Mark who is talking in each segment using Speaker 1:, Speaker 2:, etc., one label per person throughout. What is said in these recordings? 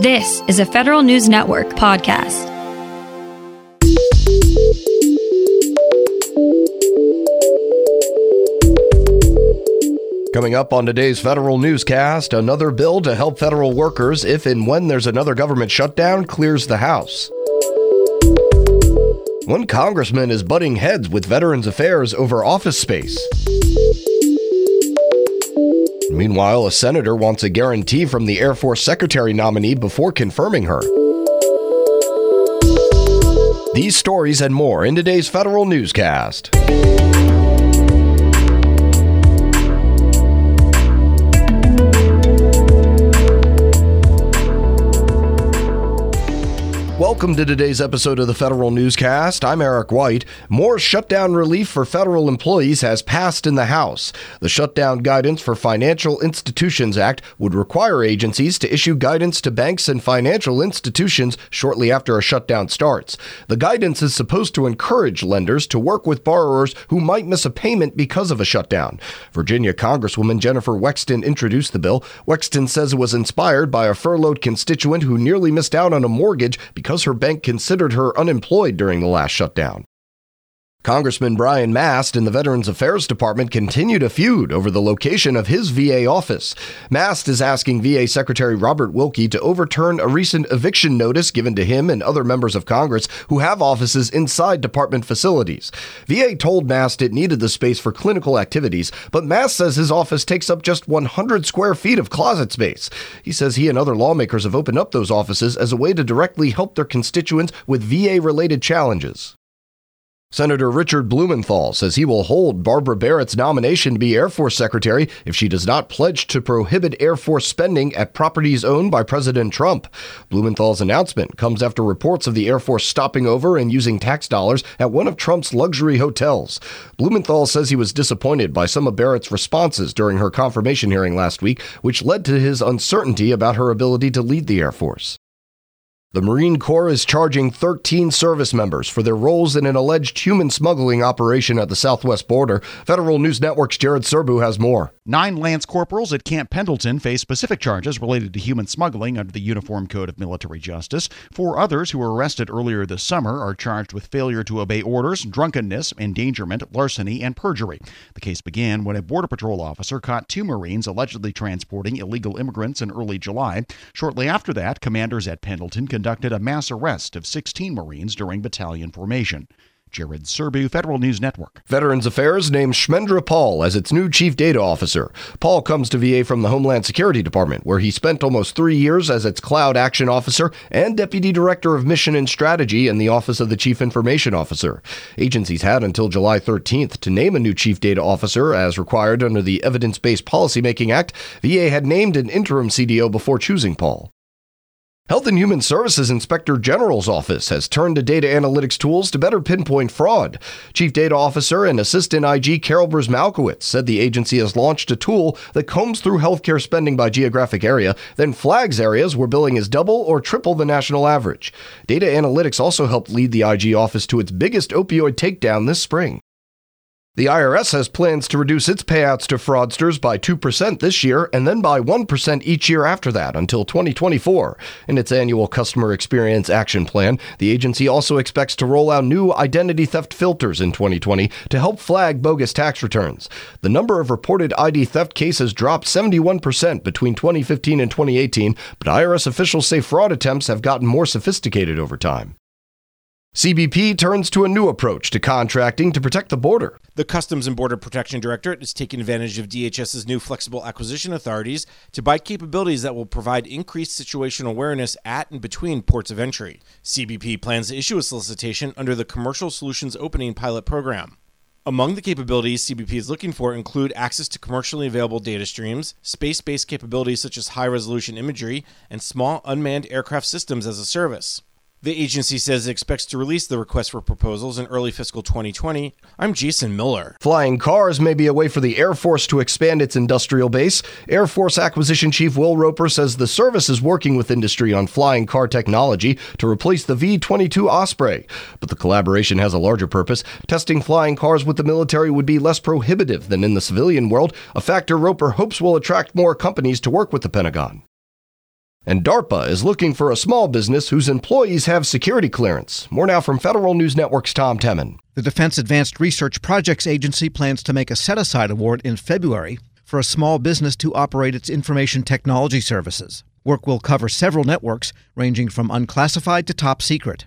Speaker 1: This is a Federal News Network podcast.
Speaker 2: Coming up on today's federal newscast, another bill to help federal workers if and when there's another government shutdown clears the House. One congressman is butting heads with Veterans Affairs over office space. Meanwhile, a senator wants a guarantee from the Air Force Secretary nominee before confirming her. These stories and more in today's federal newscast. Welcome to today's episode of the Federal Newscast. I'm Eric White. More shutdown relief for federal employees has passed in the House. The Shutdown Guidance for Financial Institutions Act would require agencies to issue guidance to banks and financial institutions shortly after a shutdown starts. The guidance is supposed to encourage lenders to work with borrowers who might miss a payment because of a shutdown. Virginia Congresswoman Jennifer Wexton introduced the bill. Wexton says it was inspired by a furloughed constituent who nearly missed out on a mortgage because because her bank considered her unemployed during the last shutdown. Congressman Brian Mast in the Veterans Affairs Department continued a feud over the location of his VA office. Mast is asking VA Secretary Robert Wilkie to overturn a recent eviction notice given to him and other members of Congress who have offices inside department facilities. VA told Mast it needed the space for clinical activities, but Mast says his office takes up just 100 square feet of closet space. He says he and other lawmakers have opened up those offices as a way to directly help their constituents with VA related challenges. Senator Richard Blumenthal says he will hold Barbara Barrett's nomination to be Air Force Secretary if she does not pledge to prohibit Air Force spending at properties owned by President Trump. Blumenthal's announcement comes after reports of the Air Force stopping over and using tax dollars at one of Trump's luxury hotels. Blumenthal says he was disappointed by some of Barrett's responses during her confirmation hearing last week, which led to his uncertainty about her ability to lead the Air Force. The Marine Corps is charging 13 service members for their roles in an alleged human smuggling operation at the southwest border. Federal News Network's Jared Serbu has more.
Speaker 3: Nine Lance corporals at Camp Pendleton face specific charges related to human smuggling under the Uniform Code of Military Justice. Four others who were arrested earlier this summer are charged with failure to obey orders, drunkenness, endangerment, larceny, and perjury. The case began when a Border Patrol officer caught two Marines allegedly transporting illegal immigrants in early July. Shortly after that, commanders at Pendleton conducted a mass arrest of 16 Marines during battalion formation. Jared Serbu, Federal News Network.
Speaker 2: Veterans Affairs named Kshemendra Paul as its new Chief Data Officer. Paul comes to VA from the Homeland Security Department, where he spent almost three years as its Cloud Action Officer and Deputy Director of Mission and Strategy in the Office of the Chief Information Officer. Agencies had until July 13th to name a new Chief Data Officer as required under the Evidence Based Policymaking Act. VA had named an interim CDO before choosing Paul. Health and Human Services Inspector General's Office has turned to data analytics tools to better pinpoint fraud. Chief Data Officer and Assistant IG Caryl Brzymialkiewicz said the agency has launched a tool that combs through healthcare spending by geographic area, then flags areas where billing is double or triple the national average. Data analytics also helped lead the IG office to its biggest opioid takedown this spring. The IRS has plans to reduce its payouts to fraudsters by 2% this year and then by 1% each year after that until 2024. In its annual Customer Experience Action Plan, the agency also expects to roll out new identity theft filters in 2020 to help flag bogus tax returns. The number of reported ID theft cases dropped 71% between 2015 and 2018, but IRS officials say fraud attempts have gotten more sophisticated over time. CBP turns to a new approach to contracting to protect the border.
Speaker 4: The Customs and Border Protection Directorate is taking advantage of DHS's new flexible acquisition authorities to buy capabilities that will provide increased situational awareness at and between ports of entry. CBP plans to issue a solicitation under the Commercial Solutions Opening Pilot Program. Among the capabilities CBP is looking for include access to commercially available data streams, space based capabilities such as high resolution imagery, and small unmanned aircraft systems as a service. The agency says it expects to release the request for proposals in early fiscal 2020. I'm Jason Miller.
Speaker 2: Flying cars may be a way for the Air Force to expand its industrial base. Air Force Acquisition Chief Will Roper says the service is working with industry on flying car technology to replace the V 22 Osprey. But the collaboration has a larger purpose. Testing flying cars with the military would be less prohibitive than in the civilian world, a factor Roper hopes will attract more companies to work with the Pentagon. And DARPA is looking for a small business whose employees have security clearance. More now from Federal News Network's Tom Temin.
Speaker 5: The Defense Advanced Research Projects Agency plans to make a set aside award in February for a small business to operate its information technology services. Work will cover several networks, ranging from unclassified to top secret.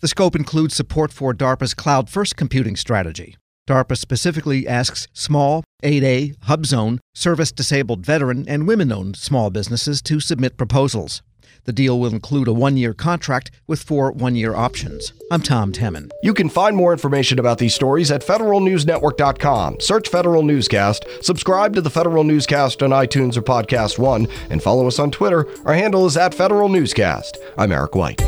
Speaker 5: The scope includes support for DARPA's cloud first computing strategy. DARPA specifically asks small, 8A, Hub Zone, service disabled veteran, and women owned small businesses to submit proposals. The deal will include a one year contract with four one year options. I'm Tom Temin.
Speaker 2: You can find more information about these stories at federalnewsnetwork.com. Search Federal Newscast, subscribe to the Federal Newscast on iTunes or Podcast One, and follow us on Twitter. Our handle is at Federal Newscast. I'm Eric White.